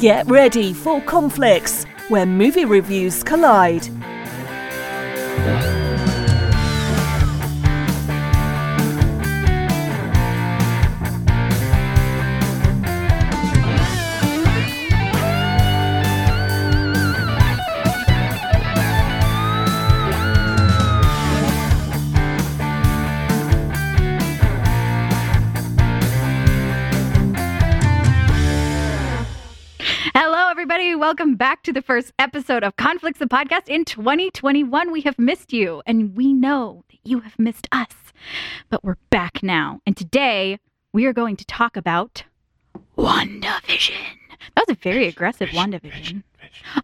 Get ready for conflicts where movie reviews collide. Welcome back to the first episode of Conflicts the Podcast in 2021. We have missed you, and we know that you have missed us, but we're back now. And today we are going to talk about WandaVision. That was a very aggressive WandaVision.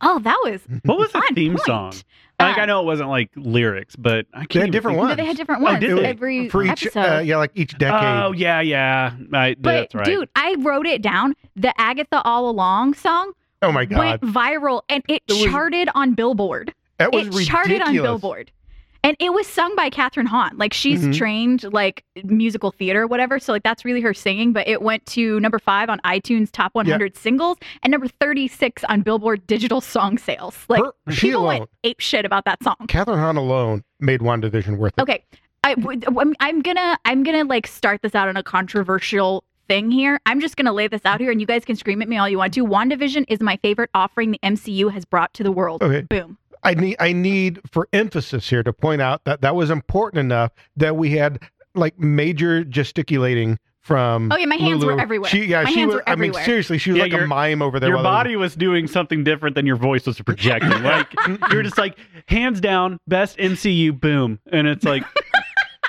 Oh, that was What was the theme point. song? Like Uh, I know it wasn't like lyrics, but I can't They had different ones. No, they had different Oh, ones did every for each, episode. uh, yeah, like each decade. Oh yeah, yeah. I, but that's right. dude, I wrote it down. The Agatha All Along song oh my god, went viral, and it, It was- charted on Billboard. that was it ridiculous. charted on Billboard. And it was sung by Kathryn Hahn. Like she's Mhm. trained like musical theater, whatever. So like that's really her singing. But it went to number five on iTunes top 100 singles and number 36 on Billboard digital song sales. Like Her- she people alone, went ape shit about that song. Kathryn Hahn alone made WandaVision worth it. Okay, I, I'm gonna I'm gonna like start this out on a controversial thing here. I'm just gonna lay this out here, and you guys can scream at me all you want to. WandaVision is my favorite offering the MCU has brought to the world. Okay. Boom. I need I need for emphasis here to point out that that was important enough that we had like major gesticulating from. Oh yeah, my hands were everywhere. She, yeah, my she hands was. were I mean, seriously, she was Yeah, like a mime over there. your while it was- body was doing something different than your voice was projecting. like you're just like hands down, best MCU, boom, and it's like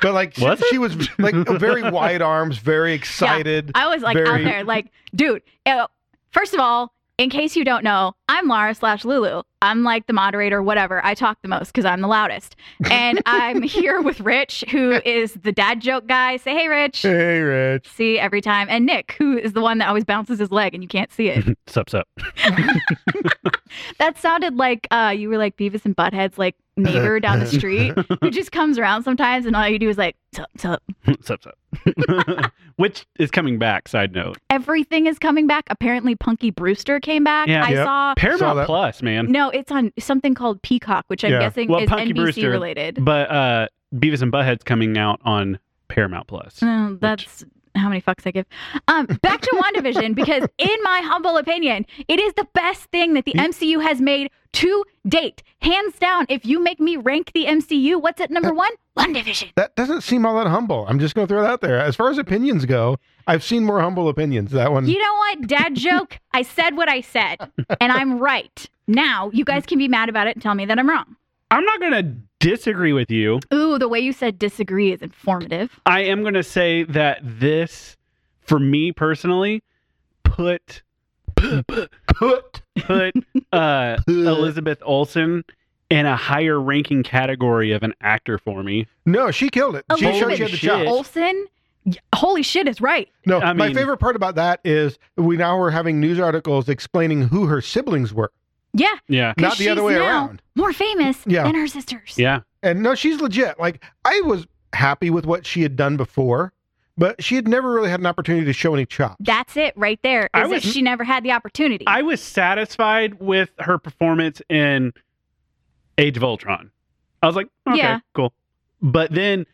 but like she, Was it? she was like very wide arms, very excited. I was like out there, like, dude. uh, first of all, in case you don't know, I'm Lara slash Lulu. I'm like the moderator, whatever. I talk the most because I'm the loudest, and I'm here with Rich, who is the dad joke guy. Say hey, Rich. Hey, Rich. See every time, and Nick, who is the one that always bounces his leg and you can't see it. sup sup. that sounded like uh, you were like Beavis and Butthead's like neighbor down the street who just comes around sometimes, and all you do is like sup sup. sup sup. Which is coming back. Side note. Everything is coming back. Apparently, Punky Brewster came back. Yeah. I Yep. saw. Saw Paramount that. Plus, man. No, it's on something called Peacock, which I'm Yeah. guessing Well, is Punky NBC Brewster, related. But uh Beavis and Butthead's coming out on Paramount Plus. Oh, that's how many fucks I give. Um, back to WandaVision because, in my humble opinion, it is the best thing that the You- MCU has made to date, hands down. If you make me rank the MCU, what's at number one? WandaVision. That doesn't seem all that humble. I'm just going to throw that out there. As far as opinions go, I've seen more humble opinions. That one. You know what? Dad joke. I said what I said, and I'm right. Now you guys can be mad about it and tell me that I'm wrong. I'm not gonna disagree with you. Ooh, the way you said disagree is informative. I am going to say that this, for me personally, put Put. put uh, Elizabeth Olsen in a higher ranking category of an actor for me. No, she killed it. She showed Elizabeth she had the job. chops. Olsen. Holy shit is right. No, I my mean- favorite part about that is we now are having news articles explaining who her siblings were. Yeah. Yeah. Not the other way now around. More famous Yeah. than her sisters. yeah. And no, she's legit. Like I was happy with what she had done before, but she had never really had an opportunity to show any chops. That's it right there. Is I that was- she never had the opportunity. I was satisfied with her performance in Age of Ultron. I was like, okay, Yeah. cool. But then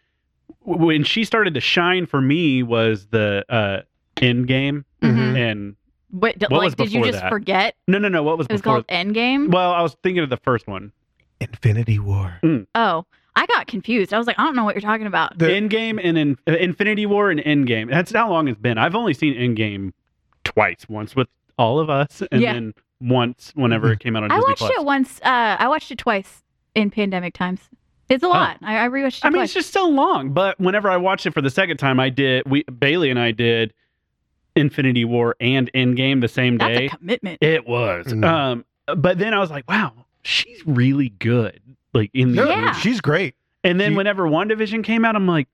when she started to shine for me was the uh, end game Mhm. and What, What like, was did you just that? forget? no, no, no. What was It was before? called Endgame. well, I was thinking of the first one. Infinity War. Oh, I got confused. I was like, I don't know what you're talking about. The- Endgame and in, uh, Infinity War and Endgame. That's how long it's been. I've only seen Endgame twice. Once with all of us, and Yeah. then once whenever it came out on I Disney watched Plus. it once. Uh, I watched it twice in pandemic times. It's a lot. I, I rewatched it Oh. I mean, it's just so long. But whenever I watched it for the second time, I did. We Bailey and I did Infinity War and Endgame the same That's day. a commitment. it was. Mm. Um, but then I was like, wow, she's really good. Like in the Yeah. she's great. And then She- whenever WandaVision came out, I'm like,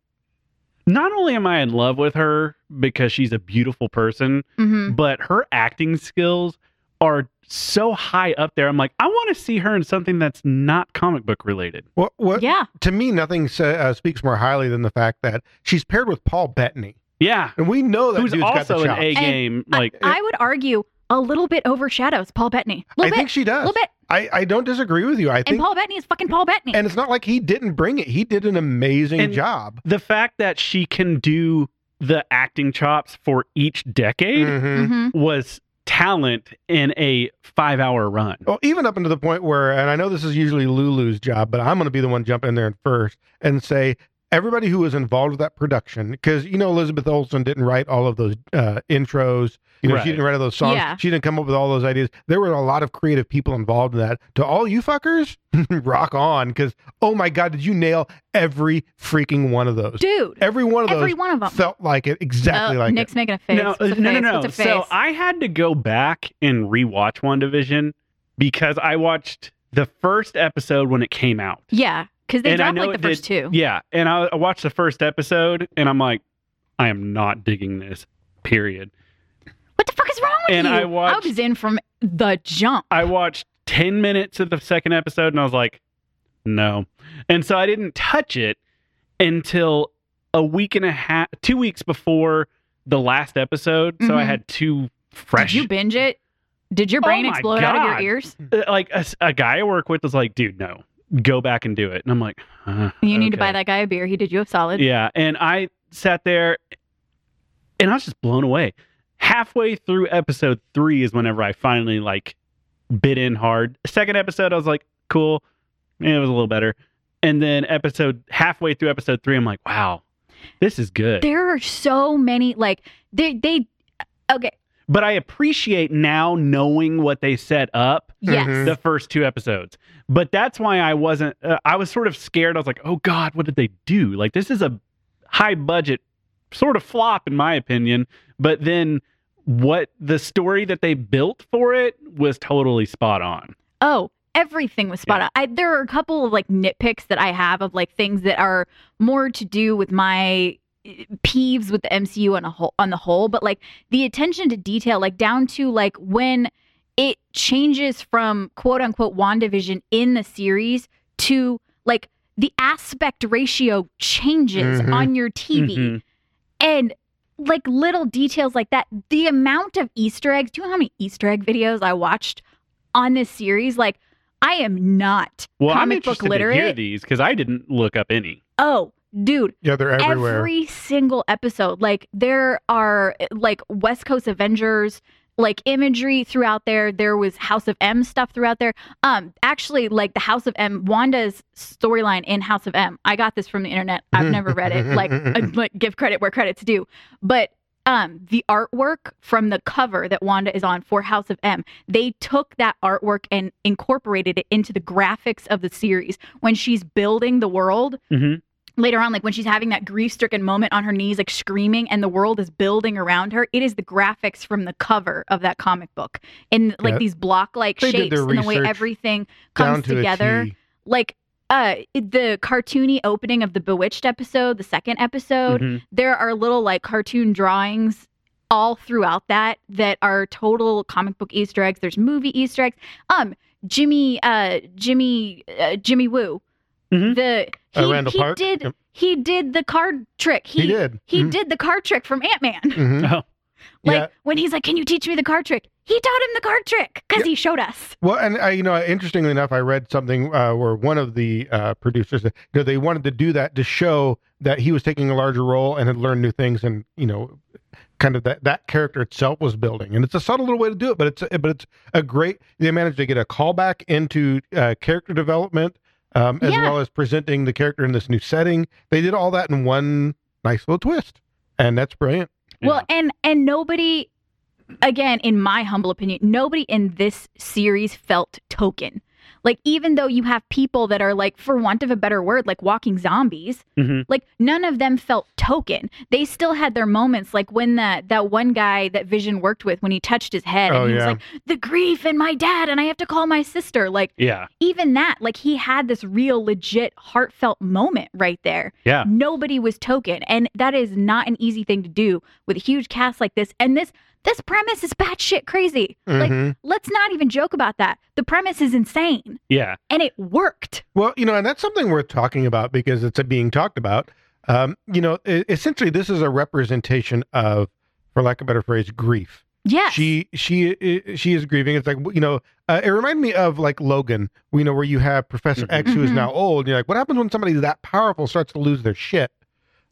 not only am I in love with her because she's a beautiful person, hmm but her acting skills are so high up there. I'm like, I want to see her in something that's not comic book related. What? What? Yeah. To me, nothing uh, speaks more highly than the fact that she's paired with Paul Bettany, Yeah. and we know that Who's dude's got the also an chops. A game. I- Like, I, would argue a little bit overshadows Paul Bettany. A I little think bit. she A little bit. I, I don't disagree with you. I think, And think, Paul Bettany is fucking Paul Bettany. and it's not like he didn't bring it. He did an amazing And- job. The fact that she can do the acting chops for each decade Mhm. hmm was talent in a five hour run. Well, even up into the point where, and I know this is usually Lulu's job, but I'm going to be the one jump in there first and say everybody who was involved with that production, because you know Elizabeth Olsen didn't write all of those uh, intros. You know, Right. she didn't write all those songs. Yeah. She didn't come up with all those ideas. There were a lot of creative people involved in that. To all you fuckers, rock on, because oh my god, did you nail every freaking one of those? Dude, Every one of those every one of them. felt like it exactly Oh, like Nick's it. making a face. No, What's a no, no, face? no. What's a face? So I had to go back and rewatch WandaVision because I watched the first episode when it came out. yeah, because they dropped like the first two. Yeah, and I, I watched the first episode and I'm like, I am not digging this. Period. What the fuck is wrong with And you? I watched- I was in from the jump. I watched 10 minutes of the second episode and I was like, no. And so I didn't touch it until a week and a half, two weeks before the last episode. So I Mhm. had two fresh. Did you binge it? Did your Oh brain my explode out of your ears? Uh, like a guy I work with was like, dude, no, go back and do it. And I'm like, uh, You need to buy okay. that guy a beer. He did you a solid. Yeah. And I sat there and I was just blown away. Halfway through episode three is whenever I finally like bit in hard. Second episode, I was like, cool. It was a little better. And then episode halfway through episode three, I'm like, wow, this is good. There are so many like they they okay. but I appreciate now knowing what they set up Yes. Mhm. the first two episodes. But that's why I wasn't. Uh, I was sort of scared. I was like, "Oh God, what did they do? Like this is a high budget sort of flop, in my opinion." But then, what the story that they built for it was totally spot on. Oh, everything was spot Yeah. on. I, there are a couple of like nitpicks that I have of like things that are more to do with my eh, peeves with the MCU on a whole on the whole, but like the attention to detail, like down to like when it changes from quote unquote WandaVision in the series to like the aspect ratio changes Mhm. on your TV Mhm. and like little details like that the amount of easter eggs do you know how many easter egg videos i watched on this series like i am not Well, I'm comic book interested to hear literate these because I didn't look up any. oh dude Yeah, they're everywhere. every single episode like there are like west coast avengers like imagery throughout there. There was house of m stuff throughout there. Um actually like the house of m wanda's storyline in house of m i got this from the internet. I've never read it like uh, like give credit where credit's due. But um the artwork from the cover that wanda is on for house of m they took that artwork and incorporated it into the graphics of the series. When she's building the world hmm later on, like when she's having that grief stricken moment on her knees, like screaming, and the world is building around her, it is the graphics from the cover of that comic book in like Yeah. these block like They shapes and the way everything comes to together. Like uh the cartoony opening of the Bewitched episode, the second episode, Mhm. there are little like cartoon drawings all throughout that that are total comic book Easter eggs. There's movie Easter eggs. Um, Jimmy, uh, Jimmy, uh, Jimmy Woo. Mhm. The Uh, he, Randall he Park? did Yep. he did the card trick. He, did. He Mhm. did the card trick from Ant Man. Mhm. Oh, Like Yeah. when he's like, "Can you teach me the card trick?" He taught him the card trick because Yeah. he showed us. Well, and I, you know, interestingly enough, I read something uh, where one of the uh, producers, you know, they wanted to do that to show that he was taking a larger role and had learned new things, and you know, kind of that that character itself was building. And it's a subtle little way to do it, but it's but it's a great. They managed to get a callback into uh, character development, um, as Yeah. well as presenting the character in this new setting. They did all that in one nice little twist, and that's brilliant. Well, and and nobody, again, in my humble opinion, nobody in this series felt token. Like even though you have people that are like, for want of a better word, like walking zombies, Mhm. like none of them felt token. They still had their moments, like when that that one guy that Vision worked with, when he touched his head Oh, and he was like, the grief and my dad, and I have to call my sister. Like yeah, even that, like he had this real legit heartfelt moment right there. yeah. Nobody was token, and that is not an easy thing to do with a huge cast like this. And this this premise is batshit crazy. Like, Mhm. let's not even joke about that. The premise is insane, Yeah. and it worked. Well, you know, and that's something worth talking about because it's being talked about. Um, you know, essentially, this is a representation of, for lack of a better phrase, grief. Yeah, She she she is grieving. It's like you know, uh, it reminded me of like Logan. You know, where you have Professor X who is Mhm. now old. You're like, what happens when somebody that powerful starts to lose their shit?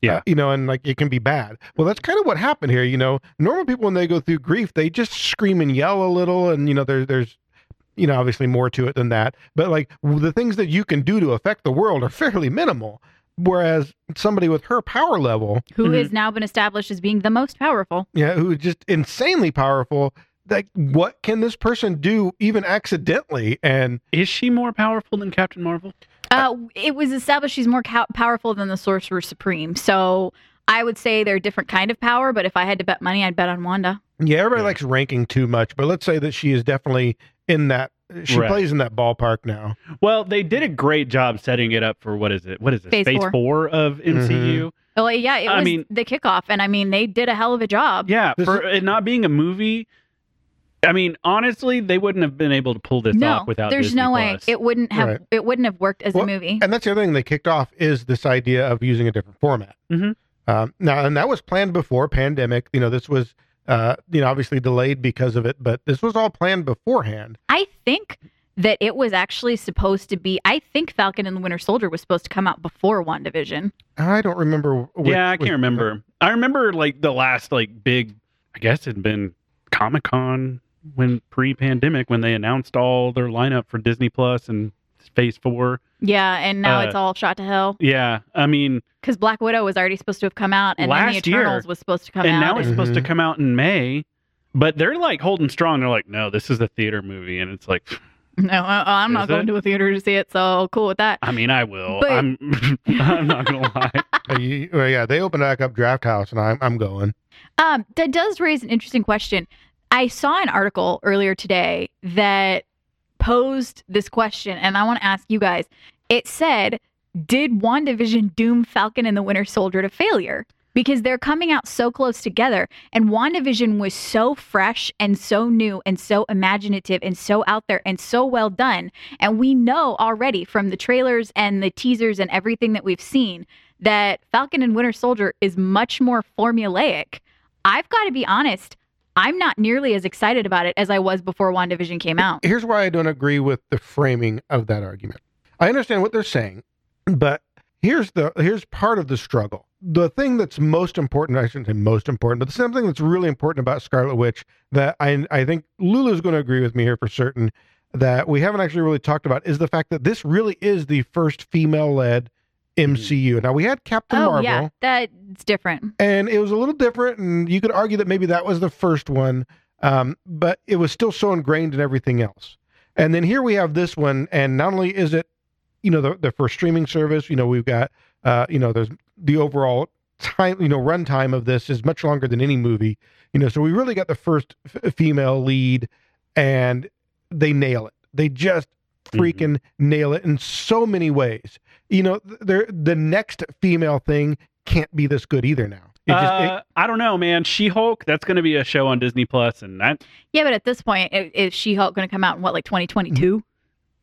Yeah. Uh, you know, and like it can be bad. Well, that's kind of what happened here. You know, normal people when they go through grief, they just scream and yell a little, and you know, there's there's you know obviously more to it than that. But like the things that you can do to affect the world are fairly minimal. Whereas somebody with her power level, Who Mhm. has now been established as being the most powerful. yeah, who is just insanely powerful. Like, what can this person do, even accidentally? And Is she more powerful than Captain Marvel? Uh, it was established she's more cow- powerful than the Sorcerer Supreme. So I would say they're a different kind of power, but if I had to bet money, I'd bet on Wanda. yeah, everybody Yeah. likes ranking too much, but let's say that she is definitely in that. She Right. plays in that ballpark now. Well, they did a great job setting it up for what is it? What is it? Phase four. four of MCU. Oh, yeah, it I was mean- the kickoff, and I mean, they did a hell of a job. Yeah, This for it not being a movie. I mean, honestly, they wouldn't have been able to pull this no, off without. there's Disney no way Plus. it wouldn't have. Right. It wouldn't have worked as Well, a movie. And that's the other thing they kicked off is this idea of using a different format. Mhm. Um, now, and that was planned before pandemic. You know, this was, uh, you know, obviously delayed because of it, but this was all planned beforehand. I think that it was actually supposed to be. I think Falcon and the Winter Soldier was supposed to come out before WandaVision. I don't remember. Which, yeah, I can't remember. I remember like the last like big. I guess it'd been Comic Con when pre-pandemic when they announced all their lineup for Disney Plus and Phase Four. Yeah, and now Uh, it's all shot to hell Yeah, I mean, because Black Widow was already supposed to have come out, and then Last the year. Eternals was supposed to come and out. And now it's and- supposed to Mhm. come out in May. But they're like holding strong. They're like, no, this is a theater movie, and it's like, no, uh, I'm not going it? to a theater to see it, so cool with that. I mean, I will. But- I'm, I'm not gonna lie. You- well, yeah, they opened back up Draft House, and I'm I'm going. Um, that does raise an interesting question. I saw an article earlier today that posed this question, and I want to ask you guys. It said, Did WandaVision doom Falcon and the Winter Soldier to failure? Because they're coming out so close together, and WandaVision was so fresh and so new and so imaginative and so out there and so well done. And we know already from the trailers and the teasers and everything that we've seen that Falcon and Winter Soldier is much more formulaic. I've got to be honest, I'm not nearly as excited about it as I was before WandaVision came out. Here's why I don't agree with the framing of that argument. I understand what they're saying, but here's the here's part of the struggle. The thing that's most important, I shouldn't say most important, but the something that's really important about Scarlet Witch that I I think Lulu's going to agree with me here for certain that we haven't actually really talked about is the fact that this really is the first female-led MCU. Now we had Captain oh Marvel yeah, that's different. and it was a little different and you could argue that maybe that was the first one um, but it was still so ingrained in everything else and then here we have this one and not only is it you know the, the first streaming service you know we've got uh, you know there's the overall time you know runtime of this is much longer than any movie you know so we really got the first f- female lead and they nail it they just freaking nail it in so many ways you know th- the next female thing can't be this good either now it just, it- uh, I don't know, man. She Hulk. That's going to be a show on Disney Plus, and that Yeah, but at this point, is She-Hulk going to come out in what, like 2022?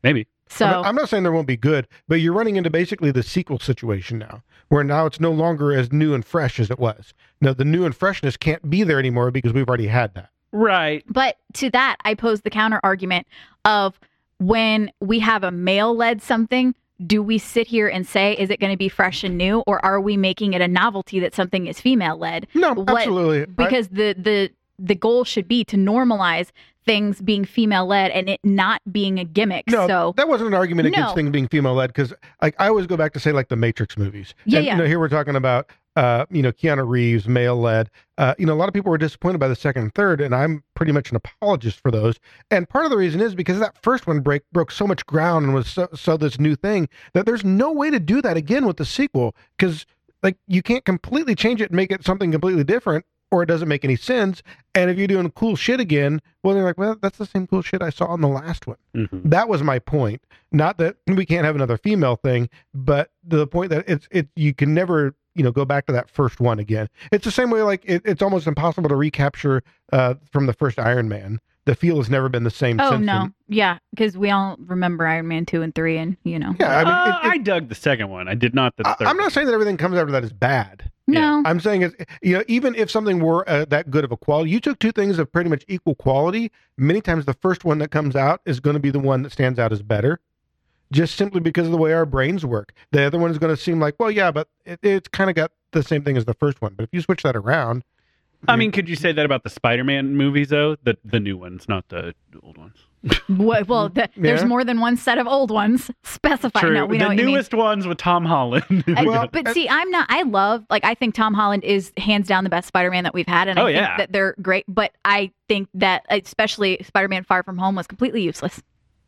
maybe. So I'm, not, I'm not saying there won't be good, but you're running into basically the sequel situation now, where now it's no longer as new and fresh as it was. Now the new and freshness can't be there anymore because we've already had that. Right. But to that, I pose the counter argument of when we have a male led something, do we sit here and say, is it going to be fresh and new, or are we making it a novelty that something is female led? No, What- absolutely. I- Because the the the goal should be to normalize things being female led and it not being a gimmick. no, so that wasn't an argument against No. things being female led because like I always go back to say like the Matrix movies. Yeah, and, yeah. You know, here we're talking about uh, you know, Keanu Reeves, male led. Uh, you know, a lot of people were disappointed by the second and third, and I'm pretty much an apologist for those. And part of the reason is because that first one break broke so much ground and was so, so this new thing that there's no way to do that again with the sequel because like you can't completely change it and make it something completely different or it doesn't make any sense. And if you're doing cool shit again, well, they're like, well, that's the same cool shit I saw in the last one. Mhm. That was my point. Not that we can't have another female thing, but the point that it's it you can never you know go back to that first one again. It's the same way like it, it's almost impossible to recapture uh, from the first Iron Man. The feel has never been the same. Since. Oh since no, then. yeah, because we all remember Iron Man two and three, and you know, Yeah, I mean, Uh, it- it- I dug the second one. I did not the I, third. I'm not saying that everything comes after that is bad. No. I'm saying is, you know, even if something were uh, that good of a quality, you took two things of pretty much equal quality. Many times, the first one that comes out is going to be the one that stands out as better, just simply because of the way our brains work. The other one is going to seem like, well, yeah, but it, it's kind of got the same thing as the first one. But if you switch that around, I mean, could you say that about the Spider-Man movies though? The the new ones, not the old ones. Well, well the, there's Yeah. more than one set of old ones. Specify. True. No, we know the what newest ones with Tom Holland. Well, but uh, see, I'm not. I love like I think Tom Holland is hands down the best Spider-Man that we've had, and I Oh, think yeah. that they're great. But I think that especially Spider-Man: Far From Home was completely useless.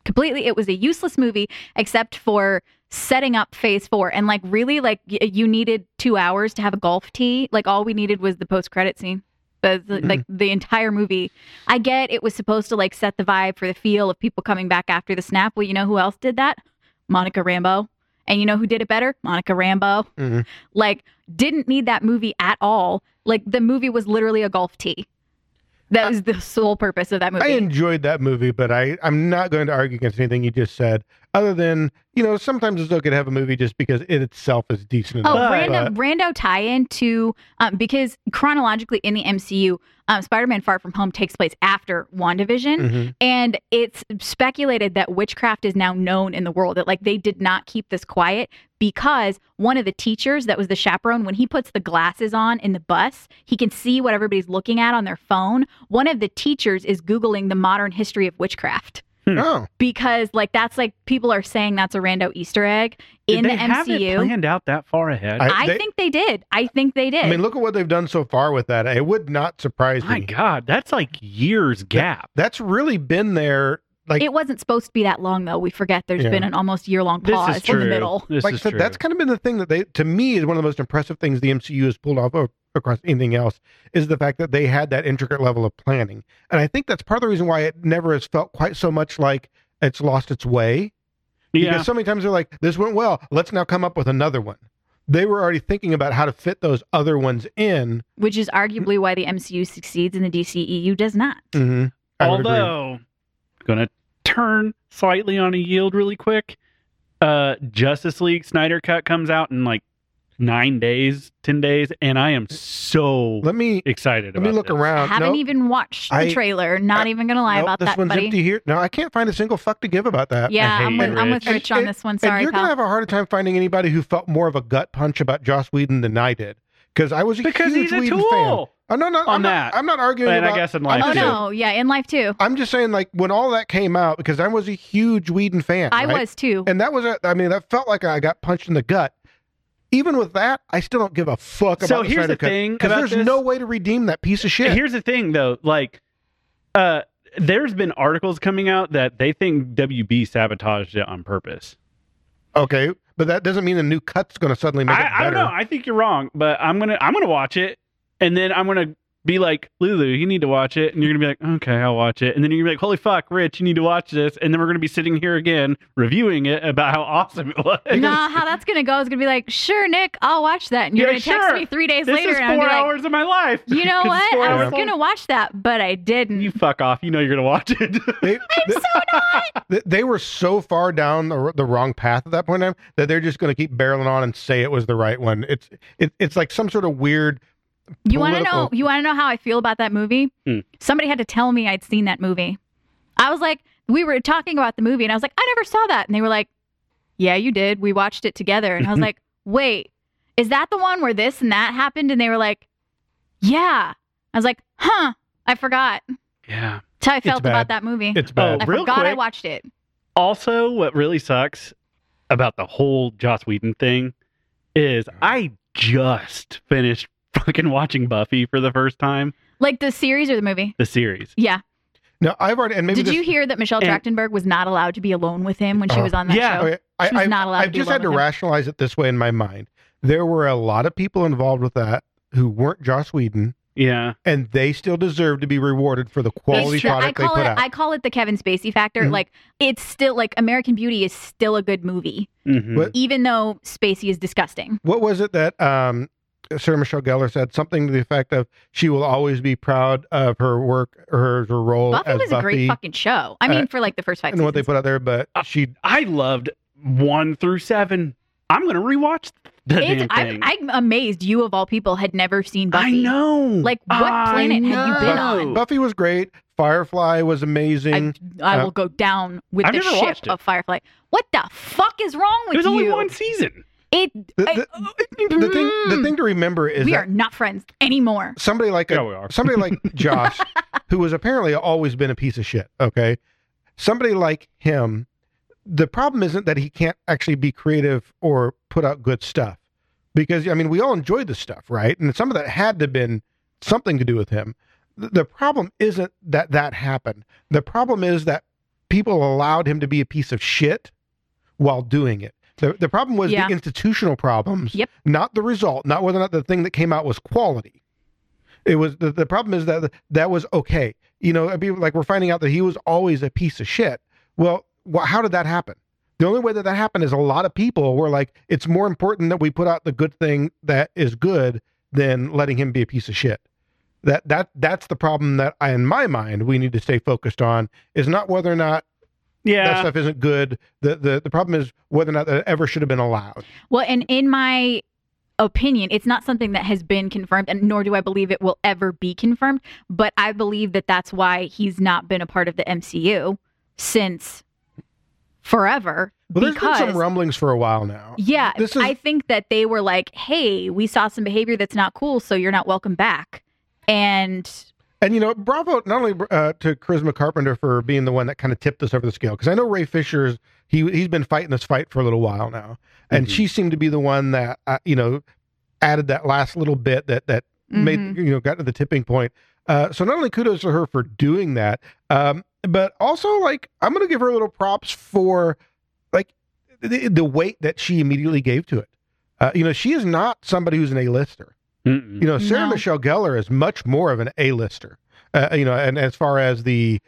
Completely, it was a useless movie except for setting up Phase Four, and like really, like y- you needed two hours to have a golf tee. Like all we needed was the post-credit scene. The, the, like the entire movie. I get it was supposed to like set the vibe for the feel of people coming back after the snap. Well, you know who else did that? Monica Rambeau. And you know who did it better? Monica Rambeau. Mhm. Like, didn't need that movie at all. Like, the movie was literally a golf tee. That was the sole purpose of that movie. I enjoyed that movie, but I, I'm not going to argue against anything you just said, other than, you know, sometimes it's okay to have a movie just because it itself is decent Oh, random but- rando tie-in to um, because chronologically in the MCU, um, Spider-Man: Far From Home takes place after WandaVision, Mhm. and it's speculated that witchcraft is now known in the world. That like they did not keep this quiet because one of the teachers that was the chaperone, when he puts the glasses on in the bus, he can see what everybody's looking at on their phone. One of the teachers is googling the modern history of witchcraft hmm. Oh, because like that's like people are saying that's a rando Easter egg in Did the they have it MCU. planned out that far ahead? I- I they- think they did. I think they did. I mean, look at what they've done so far with that. It would not surprise My me. My God, that's like years gap. That's really been there. Like, it wasn't supposed to be that long though. We forget there's Yeah. been an almost year long This pause is true. in the middle. This like I is said, true. that's kind of been the thing that they, to me, is one of the most impressive things the MCU has pulled off o- across anything else is the fact that they had that intricate level of planning. And I think that's part of the reason why it never has felt quite so much like it's lost its way. yeah. Because so many times they're like, this went well. Let's now come up with another one. They were already thinking about how to fit those other ones in. Which is arguably why the MCU succeeds and the DCEU does not. Mm-hmm. Although, gonna turn slightly on a yield really quick. Uh, Justice League Snyder Cut comes out in like nine days, ten days, and I am so let me excited. let me look this. around. Haven't Nope. even watched the I- trailer. Not I- even gonna lie Nope, about this that, one's buddy. empty here. No, I can't find a single fuck to give about that. Yeah, I I'm hate with, I'm with Rich. Rich on And- this one. and Sorry, you're pal. gonna have a harder time finding anybody who felt more of a gut punch about Joss Whedon than I did. Because I was a because huge he's a Whedon tool. fan. Oh no, no, on I'm that. Not, I'm not arguing And I guess in I'm life oh too. saying- no, yeah, in life too. I'm just saying, like when all that came out, because I was a huge Whedon fan. I right? was too. and that was a. I mean, that felt like I got punched in the gut. Even with that, I still don't give a fuck So about here's the the thing because about there's this. no way to redeem that piece of shit. Here's the thing, though. Like, uh, there's been articles coming out that they think WB sabotaged it on purpose. okay, but that doesn't mean a new cut's going to suddenly make it I, better. I don't know. I think you're wrong, but I'm gonna I'm gonna watch it, and then I'm gonna be like, Lulu, you need to watch it, and you're gonna be like, okay, I'll watch it, and then you're gonna be like, holy fuck, Rich, you need to watch this, and then we're gonna be sitting here again reviewing it about how awesome it was. nah, how that's gonna go is gonna be like, sure, Nick, I'll watch that, and you're Yeah, gonna text me three days this later, is and I'm four gonna like, hours of my life. you know what? I was gonna watch that, but I didn't. You fuck off. You know you're gonna watch it. They, they, they were so far down the, the wrong path at that point in time that they're just going to keep barreling on and say it was the right one. It's it, it's like some sort of weird. You want to know? You want to know how I feel about that movie? Hmm. Somebody had to tell me I'd seen that movie. I was like, we were talking about the movie, and I was like, I never saw that, and they were like, Yeah, you did. We watched it together, and I was like, Wait, is that the one where this and that happened? And they were like, Yeah. I was like, Huh? I forgot. yeah. That's how I felt about that movie. It's bad. I real forgot I watched it. Also, what really sucks about the whole Joss Whedon thing is I just finished fucking watching Buffy for the first time, Like the series or the movie? the series. Yeah. no, I've already and maybe Did this, you hear that Michelle and- Trachtenberg was not allowed to be alone with him when she Oh, was on that yeah. show? Okay, I, She was I, not allowed I've to be just alone had to him. rationalize it this way in my mind. There were a lot of people involved with that who weren't Joss Whedon, Yeah. and they still deserve to be rewarded for the quality It's true. I product they put it out. I call it the Kevin Spacey factor. Mhm. Like it's still like American Beauty is still a good movie, Mhm. What- even though Spacey is disgusting. what was it that um, Sarah Michelle Gellar said? Something to the effect of she will always be proud of her work her, her role Buffy as was a great fucking show. I mean, Uh, for like the first five and what they put out there, but Uh, she I loved one through seven. I'm gonna rewatch the It's, damn I, thing. I'm amazed you of all people had never seen Buffy. I know. Like, what I planet have you been know. on? Buffy was great. Firefly was amazing. I Uh, will go down with I've the ship of Firefly. What the fuck is wrong with There's you? There's only one season. It. The, I- the, the thing, the thing to remember is we that are not friends anymore. somebody like a, Yeah, we are. somebody like Joss, who has apparently always been a piece of shit. Okay, somebody like him. The problem isn't that he can't actually be creative or put out good stuff, because I mean we all enjoyed the stuff, right? And some of that had to have been something to do with him. The, the problem isn't that that happened. The problem is that people allowed him to be a piece of shit while doing it. The, the problem was Yeah. the institutional problems, Yep. not the result, not whether or not the thing that came out was quality. It was the, the problem is that that was okay. You know, it'd be like we're finding out that he was always a piece of shit. Well, wh- how did that happen? The only way that that happened is a lot of people were like, it's more important that we put out the good thing that is good than letting him be a piece of shit. That that that's the problem that I, in my mind, we need to stay focused on is not whether or not that stuff isn't good. The the the problem is whether or not that ever should have been allowed. Well, and in my opinion, it's not something that has been confirmed, and nor do I believe it will ever be confirmed. But I believe that that's why he's not been a part of the MCU since forever. But there's because been some rumblings for a while now. yeah, This is- I think that they were like, "Hey, we saw some behavior that's not cool, so you're not welcome back." And And you know, bravo not only uh, to Charisma Carpenter for being the one that kind of tipped us over the scale because I know Ray Fisher's he he's been fighting this fight for a little while now, and Mhm. she seemed to be the one that uh, you know added that last little bit that that made Mhm. you know got to the tipping point. Uh, so not only kudos to her for doing that, um, but also like I'm gonna give her a little props for like the, the weight that she immediately gave to it. Uh, you know, she is not somebody who's an A-lister. Mm-mm. You know, Sarah No. Michelle Gellar is much more of an A-lister. Uh, you know, and as far as the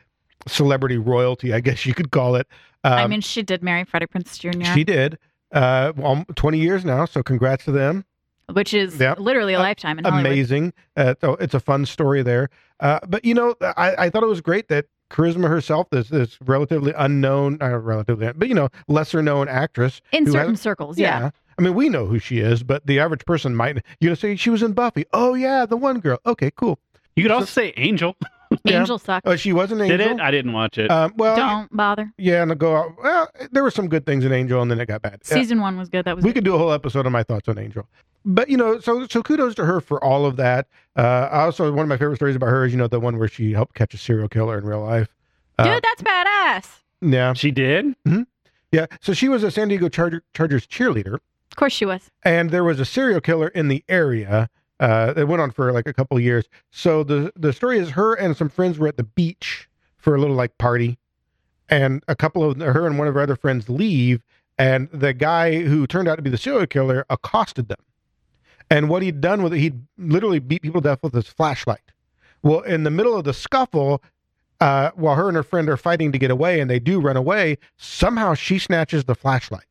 celebrity royalty, I guess you could call it. Um, I mean, she did marry Freddie Prinze Jr., she did. Uh, well, 20 years now, so congrats to them. which is Yep. literally a Uh, lifetime in Hollywood. Amazing. Uh, so it's a fun story there. Uh, but you know, I, I thought it was great that Charisma herself, this this relatively unknown, uh, relatively, but you know, lesser known actress. In certain has- circles, yeah. I mean, we know who she is, but the average person might. You know, say she was in Buffy. Oh yeah, the one girl. Okay, cool. You could also say Angel. Yeah. Angel sucked. Oh, she was an angel. Did it? I didn't watch it. Um, well, Don't bother. yeah, and go out. Well, there were some good things in Angel, and then it got bad. Yeah, Season one was good. That was we it. could do a whole episode on my thoughts on Angel. But you know, so so kudos to her for all of that. Uh, I also one of my favorite stories about her is you know the one where she helped catch a serial killer in real life. Uh, Dude, that's badass. yeah, she did. yeah. So she was a San Diego Charger, Chargers cheerleader, Of course she was. and there was a serial killer in the area. Uh, it went on for like a couple years. So the the story is her and some friends were at the beach for a little like party, and a couple of her and one of her other friends leave, and the guy who turned out to be the serial killer accosted them. And what he'd done with it, he'd literally beat people to death with his flashlight. Well, in the middle of the scuffle, uh, while her and her friend are fighting to get away, and they do run away, somehow she snatches the flashlight.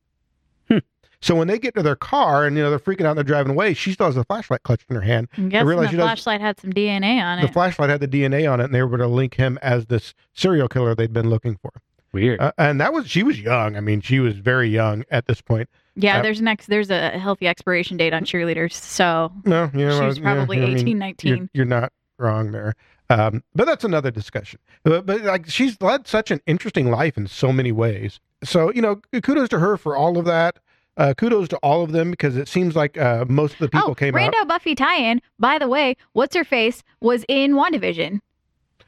So when they get to their car and you know they're freaking out, and they're driving away. She still has the flashlight clutched in her hand. I'm realize the she flashlight had some DNA on it. The flashlight had the DNA on it, and they were going to link him as this serial killer they'd been looking for. Weird. Uh, and that was she was young. I mean, she was very young at this point. yeah, uh, there's an ex- there's a healthy expiration date on cheerleaders. So No, you know, she was yeah, probably I mean, 18, you're, 19. you're not wrong there. Um, but that's another discussion. But, but like she's led such an interesting life in so many ways. So you know, kudos to her for all of that. Uh, kudos to all of them because it seems like uh, most of the people oh, came out. Rando Buffy tie-in. By the way, what's her face was in WandaVision.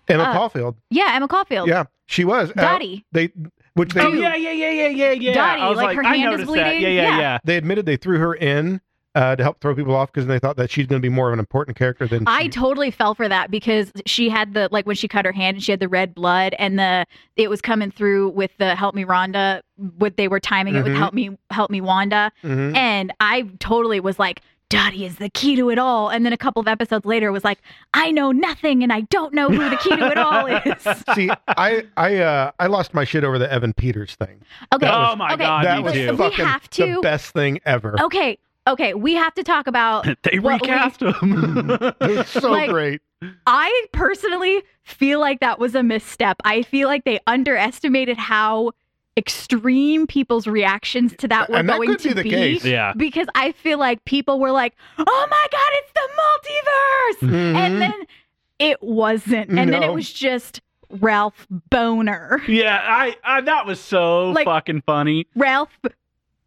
Emma uh, Caulfield. Yeah, Emma Caulfield. Yeah, she was. Uh, Dottie. they, which they oh yeah, yeah, yeah, yeah, yeah, yeah. Dottie, I was like, like, her I hand is bleeding. Yeah, yeah, Yeah. yeah. they admitted they threw her in uh, to help throw people off because they thought that she's going to be more of an important character than I she- totally fell for that because she had the like when she cut her hand and she had the red blood and the it was coming through with the help me Rhonda what they were timing it with Mhm. help me help me Wanda Mhm. and I totally was like Dottie is the key to it all and then a couple of episodes later was like I know nothing and I don't know who the key to it all is. See, I I uh, I lost my shit over the Evan Peters thing. Okay. That oh my okay, god, that me was too. We fucking have the best thing ever. Okay. Okay, we have to talk about they what we- recast him. It was so Like- great. I personally feel like that was a misstep. I feel like they underestimated how extreme people's reactions to that were And that going could to be the case. Yeah. because I feel like people were like, "Oh my god, it's the multiverse," Mhm. and then it wasn't, and then it was just Ralph Bohner, Yeah, I, I that was so Like- fucking funny. Ralph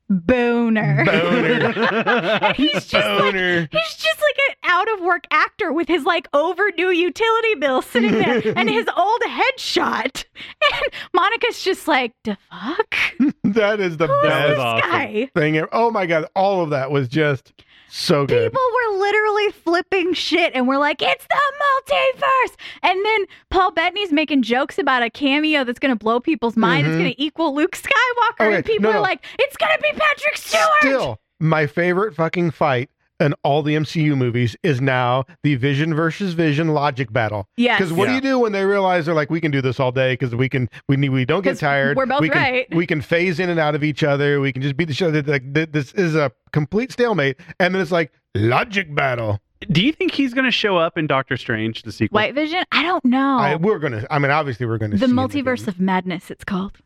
Boner. Boner. he's just like he's just like an out of work actor with his like overdue utility bill sitting there and his old headshot. And Monica's just like, the fuck? that is the Who is best this awesome. guy? thing. ever. Oh my god, all of that was just so good. People were literally flipping shit and we're like, it's the multiverse. And then Paul Bettany's making jokes about a cameo that's going to blow people's mind. It's Mhm. going to equal Luke Skywalker. Okay, and people no, are no. like, it's going to be Patrick Stewart. Still, my favorite fucking fight in all the MCU movies is now the Vision versus Vision logic battle. Yeah. Because what do you do when they realize they're like, we can do this all day because we can, we need, we don't get tired. we're both we can, right. We can phase in and out of each other. We can just beat each other. Like this is a complete stalemate. And then it's like logic battle. Do you think he's going to show up in Doctor Strange, the sequel? White Vision? I don't know. I, we're gonna. I mean, obviously, we're gonna. the see him multiverse again. of madness, it's called.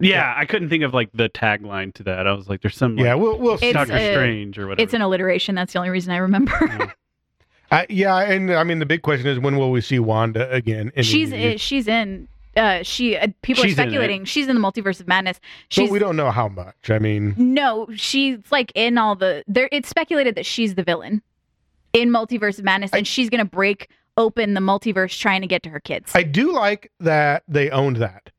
Yeah, I couldn't think of like the tagline to that. I was like, there's some like, Yeah, we'll we'll see. It's Doctor a- Strange or whatever. It's an alliteration. That's the only reason I remember. I, yeah, and I mean, the big question is when will we see Wanda again? In she's the, uh, she's in. Uh, she uh, people She's are in it. speculating she's in the multiverse of madness. but we don't know how much. I mean, no, she's like in all the. There, it's speculated that she's the villain in multiverse of madness, and she's gonna break open the multiverse trying to get to her kids. I do like that they owned that.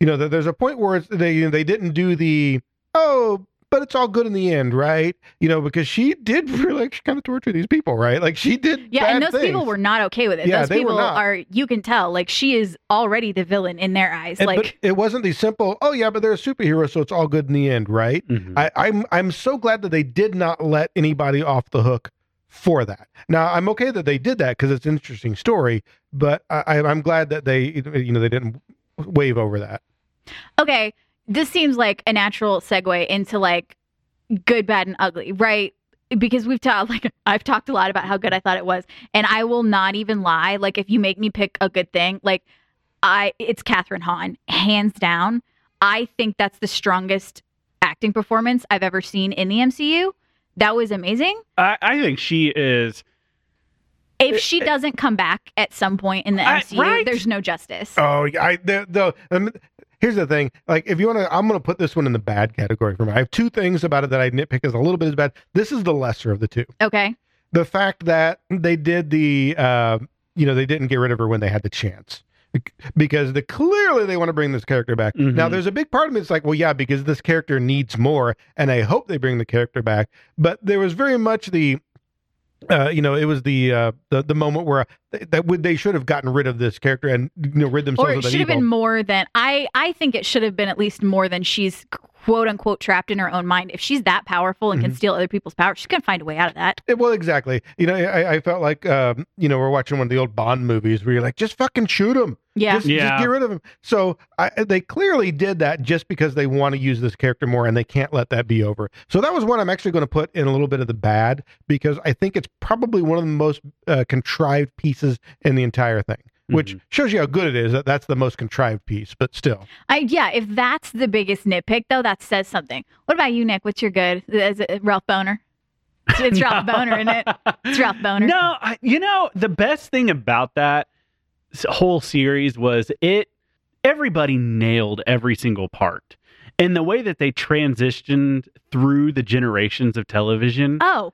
You know, there's a point where it's, they they didn't do the oh, but it's all good in the end, right? You know, because she did really like, she kind of torture these people, right? Like she did. yeah, and bad those people were not okay with it. Yeah, those they were people not. are. You can tell, like she is already the villain in their eyes. And- like but it wasn't the simple. Oh yeah, but they're a superhero, so it's all good in the end, right? Mhm. I, I'm I'm so glad that they did not let anybody off the hook for that. Now I'm okay that they did that because it's an interesting story, but I, I- I'm glad that they you know they didn't wave over that. okay, this seems like a natural segue into like good, bad, and ugly, right? Because we've talked, like, I've talked a lot about how good I thought it was, and I will not even lie. Like, if you make me pick a good thing, like, I, it's Kathryn Hahn, hands down. I think that's the strongest acting performance I've ever seen in the MCU. That was amazing. I, I think she is. If she doesn't come back at some point in the I- MCU, right? there's no justice. Oh, I the the. Um, Here's the thing, like if you want to, I'm going to put this one in the bad category for me. I have two things about it that I nitpick as a little bit as bad. This is the lesser of the two. Okay. the fact that they did the uh, you know they didn't get rid of her when they had the chance because the clearly they want to bring this character back now Mhm. there's a big part of me that's like well yeah because this character needs more and i hope they bring the character back but there was very much the uh, you know, it was the uh, the the moment where th- that would they should have gotten rid of this character and you know rid themselves or it of should have evil. been more than I. I think it should have been at least more than she's quote unquote trapped in her own mind. If she's that powerful and can Mm-hmm. steal other people's power, she's gonna find a way out of that. Eh, well, exactly. You know, I, I felt like um, you know we're watching one of the old Bond movies where you're like, just fucking shoot him. Yeah. Just, Yeah. just get rid of him. So I, they clearly did that just because they want to use this character more, and they can't let that be over. So that was one I'm actually going to put in a little bit of the bad because I think it's probably one of the most uh, contrived pieces in the entire thing, which Mhm. shows you how good it is that that's the most contrived piece. But still, I yeah. If that's the biggest nitpick, though, that says something. What about you, Nick? What's your good? Is it Ralph Bohner? It's, it's Ralph Boner, isn't it? It's Ralph Bohner. No, I, you know the best thing about that whole series was it. Everybody nailed every single part, and the way that they transitioned through the generations of television Oh.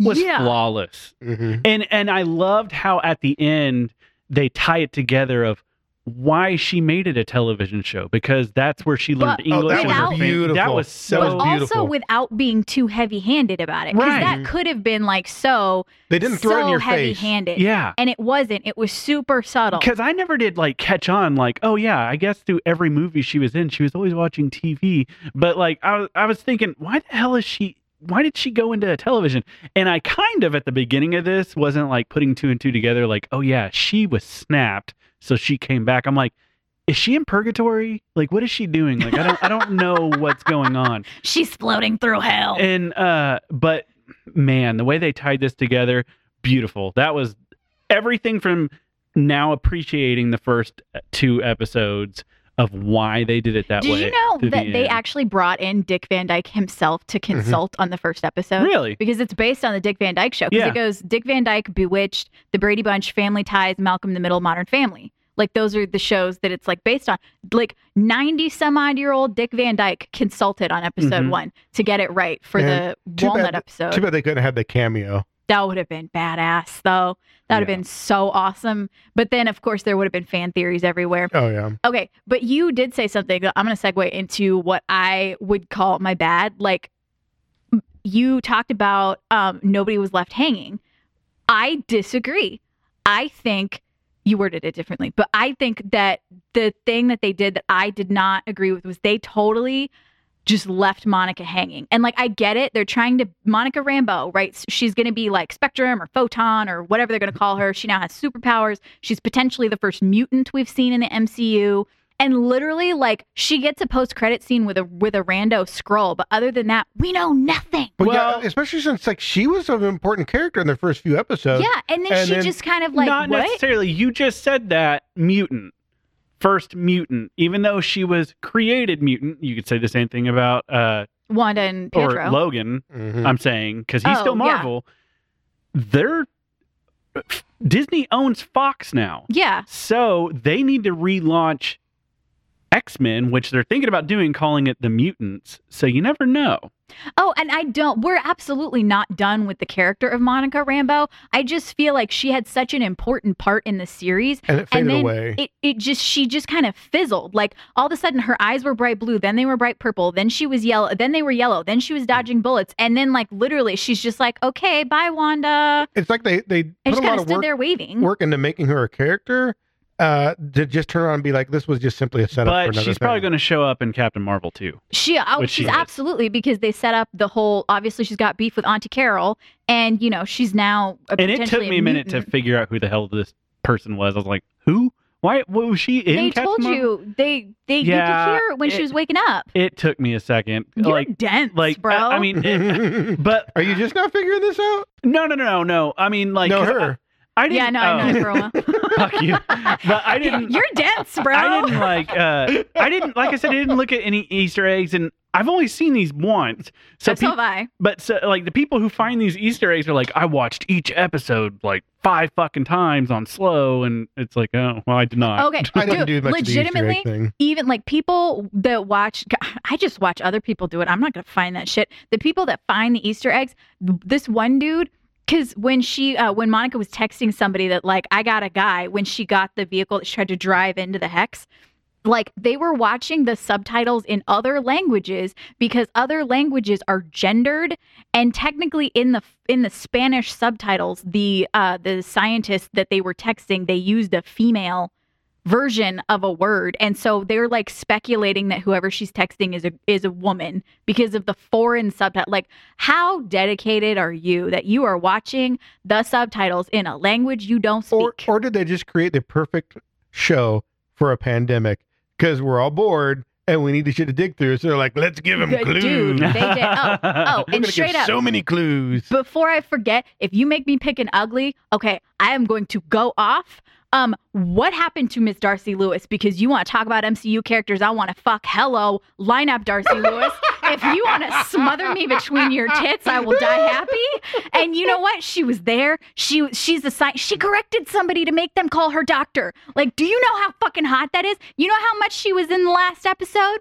was yeah. flawless. And and I loved how at the end they tie it together of why she made it a television show because that's where she learned But- English. Oh, that and was beautiful. That was That so was but beautiful. also without being too heavy-handed about it, because Right. that mm-hmm. could have been like so they didn't throw so it in your face. heavy-handed. yeah. and it wasn't. It was super subtle. Because I never did like catch on, like, oh yeah, I guess through every movie she was in, she was always watching TV. But like, I was, I was thinking, why the hell is she? Why did she go into television? And I kind of at the beginning of this wasn't like putting two and two together, like, oh yeah, she was snapped, so she came back. I'm like, is she in purgatory? Like, what is she doing? Like, I don't, I don't know what's going on. She's floating through hell. And uh, but man, the way they tied this together, beautiful. That was everything from now appreciating the first two episodes of why they did it that way. Did way. you know that the they end. actually brought in Dick Van Dyke himself to consult on the first episode? really? Because it's based on the Dick Van Dyke show. Because Yeah. it goes Dick Van Dyke, Bewitched, The Brady Bunch, Family Ties, Malcolm in the Middle, Modern Family. Like those are the shows that it's like based on. Like ninety some odd year old Dick Van Dyke consulted on episode Mhm. one to get it right for Man, the too bad Walnut episode. Too bad they couldn't have the cameo. That would have been badass, though. That would have Yeah. been so awesome. But then, of course, there would have been fan theories everywhere. Oh yeah. Okay, but you did say something. that I'm going to segue into what I would call my bad. Like, you talked about um, nobody was left hanging. I disagree. I think you worded it differently, but I think that the thing that they did that I did not agree with was they totally just left Monica hanging. And like I get it, they're trying to Monica Rambeau, right? She's going to be like Spectrum or Photon or whatever they're going to call her. She now has superpowers. She's potentially the first mutant we've seen in the MCU. And literally like she gets a post-credit scene with a with a rando scroll, but other than that, we know nothing. But Well- yeah, especially since like she was an important character in the first few episodes. yeah, and then and she then- just kind of like Not what? necessarily. You just said that mutant, first mutant. Even though she was created mutant, you could say the same thing about uh Wanda and Pietro. or Logan. Mhm. I'm saying because he's Oh, still yeah. Marvel. They're Disney owns Fox now, yeah. so they need to relaunch X Men, which they're thinking about doing, calling it the Mutants. So you never know. Oh, and I don't, we're absolutely not done with the character of Monica Rambeau. I just feel like she had such an important part in the series. and it faded and then away. it, it just, she just kind of fizzled. Like all of a sudden her eyes were bright blue, then they were bright purple, then she was yellow, then they were yellow, then she was mm. dodging bullets. And then, like, literally, she's just like, okay, bye, Wanda. it's like they they I put just a kind lot of of stood work there waiting. work into making her a character. Uh, to just turn around and be like, this was just simply a setup. for But another she's probably going to show up in Captain Marvel too. She, oh, she's she absolutely because they set up the whole. Obviously, she's got beef with Auntie Carol, and you know she's now. A, And it took me a minute to figure out who the hell this person was. I was like, who? Why? What was she in? They Captain told Marvel? you they they you Yeah, could hear it when she was waking up. It took me a second. You're like, dense, like, bro. I, I mean, it- but Are you just not figuring this out? no, no, no, no, no. I mean, like, no, 'cause her. I, I didn't. yeah, no, I know oh, for a while. Fuck you. But I didn't. You're dense, bro. I didn't like. uh I didn't like. I said I didn't look at any Easter eggs, and I've only seen these once. So, so peop- have I. but so, like the people who find these Easter eggs are like, I watched each episode like five fucking times on slow, and it's like, oh, well, I did not. Okay, I didn't dude, do much of the egg legitimately, thing. even like people that watch i just watch other people do it i'm not gonna find that shit the people that find the easter eggs this one dude because when she uh, when monica was texting somebody that like i got a guy when she got the vehicle that she tried to drive into the hex like they were watching the subtitles in other languages because other languages are gendered and technically in the in the spanish subtitles the uh the scientists that they were texting they used a female version of a word and so they're like speculating that whoever she's texting is a is a woman because of the foreign subtitle like how dedicated are you that you are watching the subtitles in a language you don't speak Or, or did they just create the perfect show for a pandemic? Because we're all bored and we need to shit to dig through. So they're like, let's give them clues. dude. They did. Oh, oh, and straight up, so many clues. before I forget, if you make me pick an ugly, okay, I am going to go off. Um, what happened to Miss Darcy Lewis? Because you want to talk about MCU characters, I want to fuck. Hello, line up Darcy Lewis. if you want to smother me between your tits, I will die happy. And you know what? She was there. She she's a sci- She corrected somebody to make them call her doctor. Like, do you know how fucking hot that is? You know how much she was in the last episode?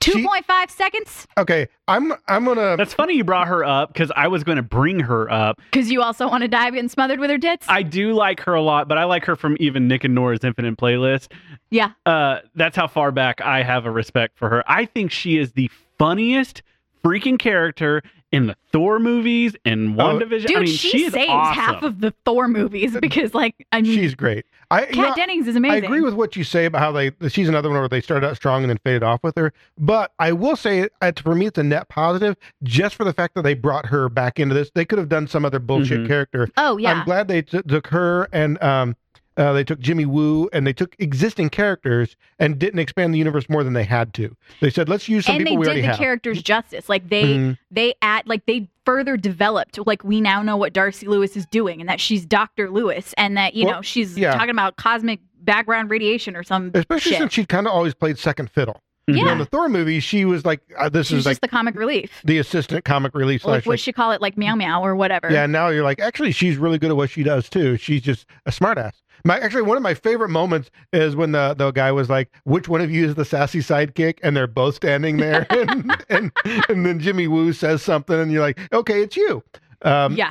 She- Two point five seconds. Okay, I'm I'm gonna. That's funny you brought her up because I was going to bring her up. Because you also want to die getting smothered with her tits. I do like her a lot, but I like her from even Nick and Nora's Infinite Playlist. yeah. Uh, that's how far back I have a respect for her. I think she is the funniest freaking character in the Thor movies and WandaVision. Dude, I mean, she, she saves awesome. half of the Thor movies because, like, I mean, she's great. I Kat you know, Dennings is amazing. I agree with what you say about how they. She's another one where they started out strong and then faded off with her. But I will say, it, for me, it's a net positive just for the fact that they brought her back into this. They could have done some other bullshit Mhm. character. Oh yeah, I'm glad they t- took her and um, uh, they took Jimmy Woo and they took existing characters and didn't expand the universe more than they had to. They said, let's use some and they people we did the characters justice. Like they Mhm. they add like they further developed. Like we now know what Darcy Lewis is doing and that she's Doctor Lewis and that you Well, know she's yeah. talking about cosmic background radiation or some Especially shit. since she kind of always played second fiddle. You know, Yeah. in the Thor movie, she was like, uh, this She's is like just the comic relief. the assistant comic relief Like, what Like, she call it, like meow meow or whatever. yeah, now you're like, actually, she's really good at what she does too. She's just a smartass. My actually one of my favorite moments is when the the guy was like, "Which one of you is the sassy sidekick?" And they're both standing there, and and, and then Jimmy Woo says something, and you're like, "Okay, it's you." Um, yeah.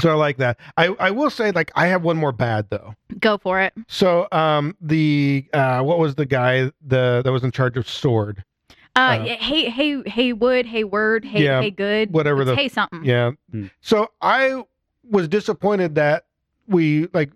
So I like that. I I will say like I have one more bad though. Go for it. So um the uh what was the guy the that was in charge of Sword? Uh, Uh, hey, hey, hey, Wood, hey, Word, hey, Yeah, hey, good, whatever It's the- hey something. Yeah. Hmm. So I was disappointed that we like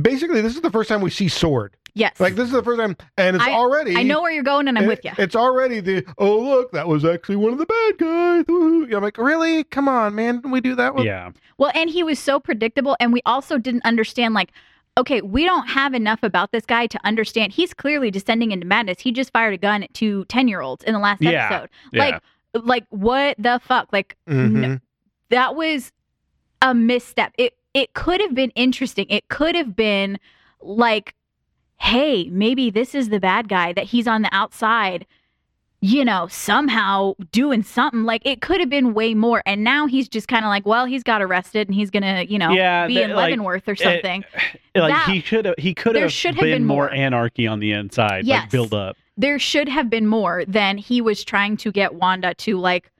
basically this is the first time we see Sword. Yes. Like this is the first time and it's I- already I know where you're going, and I'm it- with you. It's already the oh look that was actually one of the bad guys. Woo-hoo. I'm like really come on man Didn't we do that one? Yeah. Well, and he was so predictable, and we also didn't understand like. Okay, we don't have enough about this guy to understand. He's clearly descending into madness. He just fired a gun at two 10 year olds in the last Yeah. episode. Yeah. Like, like what the fuck? Like, Mhm. No. that was a misstep. It it could have been interesting. It could have been like, hey, maybe this is the bad guy that he's on the outside, you know, somehow doing something. Like it could have been way more. And now he's just kind of like, well, he's got arrested and he's gonna, you know, Yeah, be the- in like, Leavenworth or something. Like That- he should have he could there have should been, have been more. more. anarchy on the inside, Yes. like build up. there should have been more than he was trying to get Wanda to like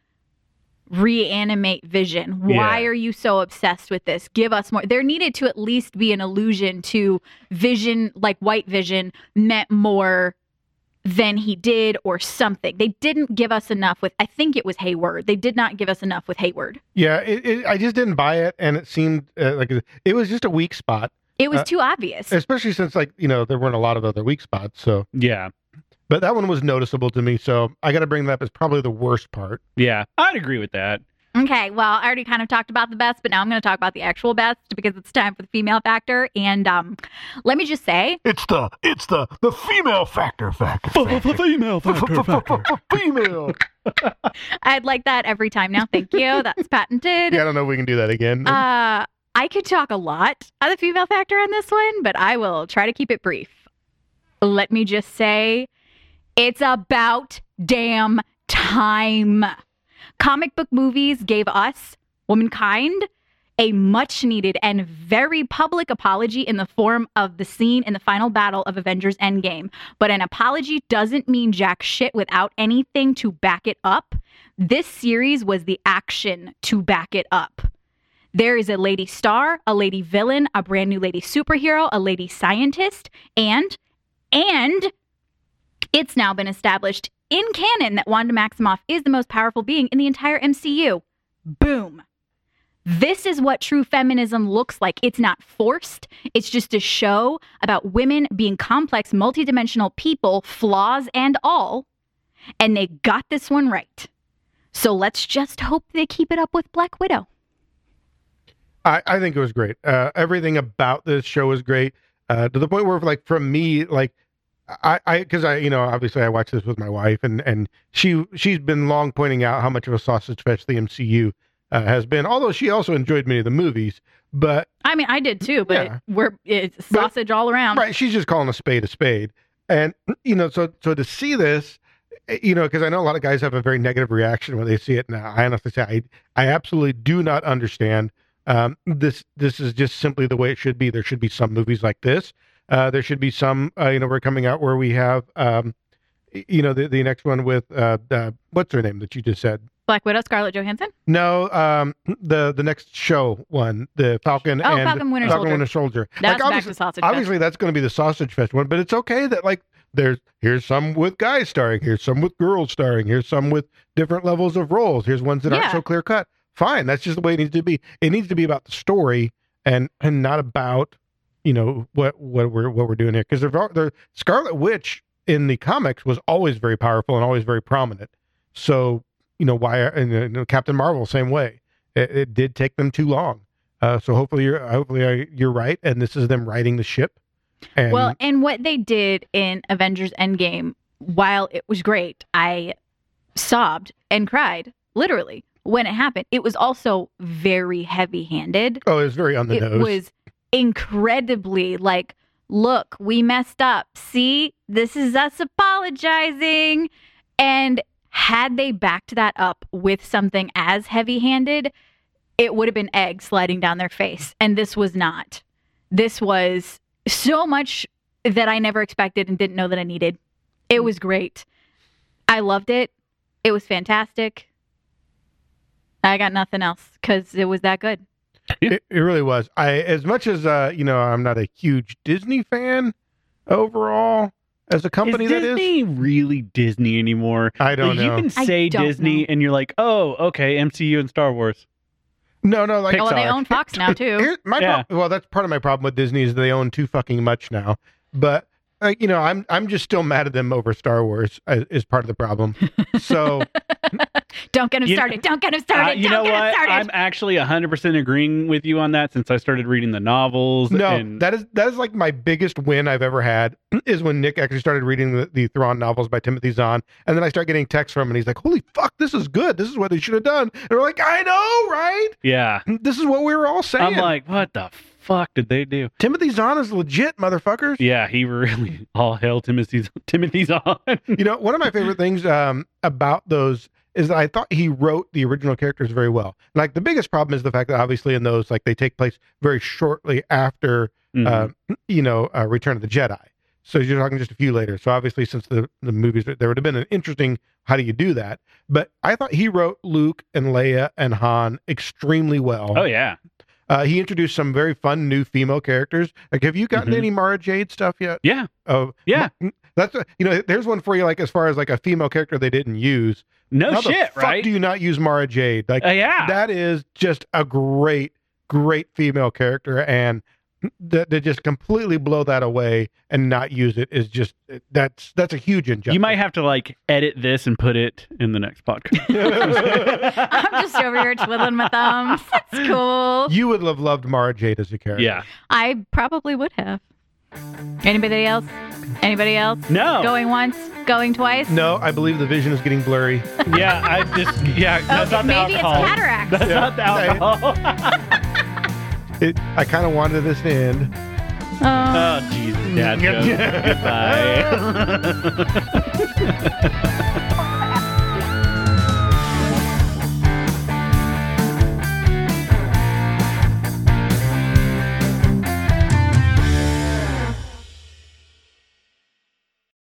reanimate Vision. Why Yeah. are you so obsessed with this? Give us more. There needed to at least be an allusion to Vision, like White Vision, meant more than he did or something. They didn't give us enough with, I think it was Hayward. They did not give us enough with Hayward. Yeah, it, it, I just didn't buy it, and it seemed uh, like it, it was just a weak spot, It was Uh, too obvious. especially since like you know there weren't a lot of other weak spots. So, Yeah. But that one was noticeable to me. So I got to bring that up as probably the worst part. Yeah. I'd agree with that. Okay, well, I already kind of talked about the best, but now I'm going to talk about the actual best because it's time for the female factor. And um, let me just say, It's the it's the the female factor factor. Female factor Female. I'd like that every time now. Thank you. That's patented. yeah, I don't know if we can do that again. Uh, I could talk a lot of the female factor on this one, but I will try to keep it brief. Let me just say, it's about damn time. Comic book movies gave us, womankind, a much needed and very public apology in the form of the scene in the final battle of Avengers Endgame. But an apology doesn't mean jack shit without anything to back it up. This series was the action to back it up. There is a lady star, a lady villain, a brand new lady superhero, a lady scientist, and and it's now been established in canon that Wanda Maximoff is the most powerful being in the entire MCU. Boom. This is what true feminism looks like. It's not forced. It's just a show about women being complex, multidimensional people, flaws and all. And they got this one right. So let's just hope they keep it up with Black Widow. I, I think it was great. Uh, everything about this show was great. Uh, to the point where, like, from me, like, I, I, because I, you know, obviously I watched this with my wife, and and she she's been long pointing out how much of a sausage fest the MCU uh, has been. Although she also enjoyed many of the movies, but I mean, I did too, but Yeah. we're it's But- sausage all around. right, she's just calling a spade a spade. And you know, so so to see this, eh, you know, because I know a lot of guys have a very negative reaction when they see it. Now, I honestly say I I absolutely do not understand. Um, this this is just simply the way it should be. There should be some movies like this. Uh, there should be some, uh, you know, we're coming out where we have, um, you know, the, the next one with uh, uh, what's her name that you just said. Black Widow, Scarlett Johansson. No, um, the the next show one, the Falcon Oh, and Falcon Winter Falcon Soldier. Winter Soldier. That's like, back obviously, to sausage. fest. obviously that's going to be the sausage fest one but it's okay that like there's here's some with guys starring here's some with girls starring here's some with different levels of roles here's ones that aren't so clear cut fine that's just the way it needs to be it needs to be about the story and and not about you know what what we're what we're doing here because the scarlet witch in the comics was always very powerful and always very prominent so you know why and you know, captain marvel same way it, it did take them too long uh, so hopefully you're hopefully I, you're right and this is them riding the ship and well, and what they did in Avengers Endgame, while it was great, I sobbed and cried literally when it happened. It was also very heavy-handed. oh, it was very on the it nose. was incredibly like look, we messed up. See, this is us apologizing. And had they backed that up with something as heavy handed, it would have been eggs sliding down their face. And this was not. This was so much that I never expected and didn't know that I needed. It was great. I loved it. It was fantastic. I got nothing else because it was that good. It, it really was. I as much as uh, you know, I'm not a huge Disney fan overall as a company is that is. Disney really Disney anymore? I don't Like, know. You can say Disney know. and you're like, oh, okay, MCU and Star Wars. no, no, like Oh, well, they own Fox now too. Here, my Yeah. prob- well, that's part of my problem with Disney is they own too fucking much now. But uh, you know, I'm I'm just still mad at them over Star Wars uh, is part of the problem. So Don't get him started. Don't get him started. Uh, you Don't know what? I'm actually 100% agreeing with you on that since I started reading the novels. no, and that is that is like my biggest win I've ever had is when Nick actually started reading the, the Thrawn novels by Timothy Zahn, and then I start getting texts from him, and he's like, "Holy fuck, this is good. This is what they should have done." And we're like, "I know, right? yeah. This is what we were all saying." I'm like, what the fuck did they do? Timothy Zahn is legit, motherfuckers. Yeah, he really all hail Timothy's Timothy Zahn. You know, one of my favorite things um, about those is that I thought he wrote the original characters very well. Like the biggest problem is the fact that obviously in those, like they take place very shortly after, Mhm. uh, you know, uh, Return of the Jedi. So you're talking just a few later. So obviously, since the the movies, there would have been an interesting how do you do that. But I thought he wrote Luke and Leia and Han extremely well. oh yeah. Uh, he introduced some very fun new female characters. Like, have you gotten Mhm. any Mara Jade stuff yet? Yeah. Oh, Yeah. That's a, you know, there's one for you. Like as far as like a female character they didn't use. No How shit, right? do you not use Mara Jade? Like Uh, yeah. that is just a great, great female character, and that to just completely blow that away and not use it is just that's that's a huge injustice. you might have to like edit this and put it in the next podcast. I'm just over here twiddling my thumbs. That's cool. You would have loved Mara Jade as a character. yeah. I probably would have. Anybody else? Anybody else? No. Going once, going twice. No, I believe the vision is getting blurry. Yeah, I just yeah, that's Okay, not the maybe it's cataracts. That's Yeah. not the alcohol. It, I kind of wanted this to end. Oh. oh Jesus, dad. Goodbye.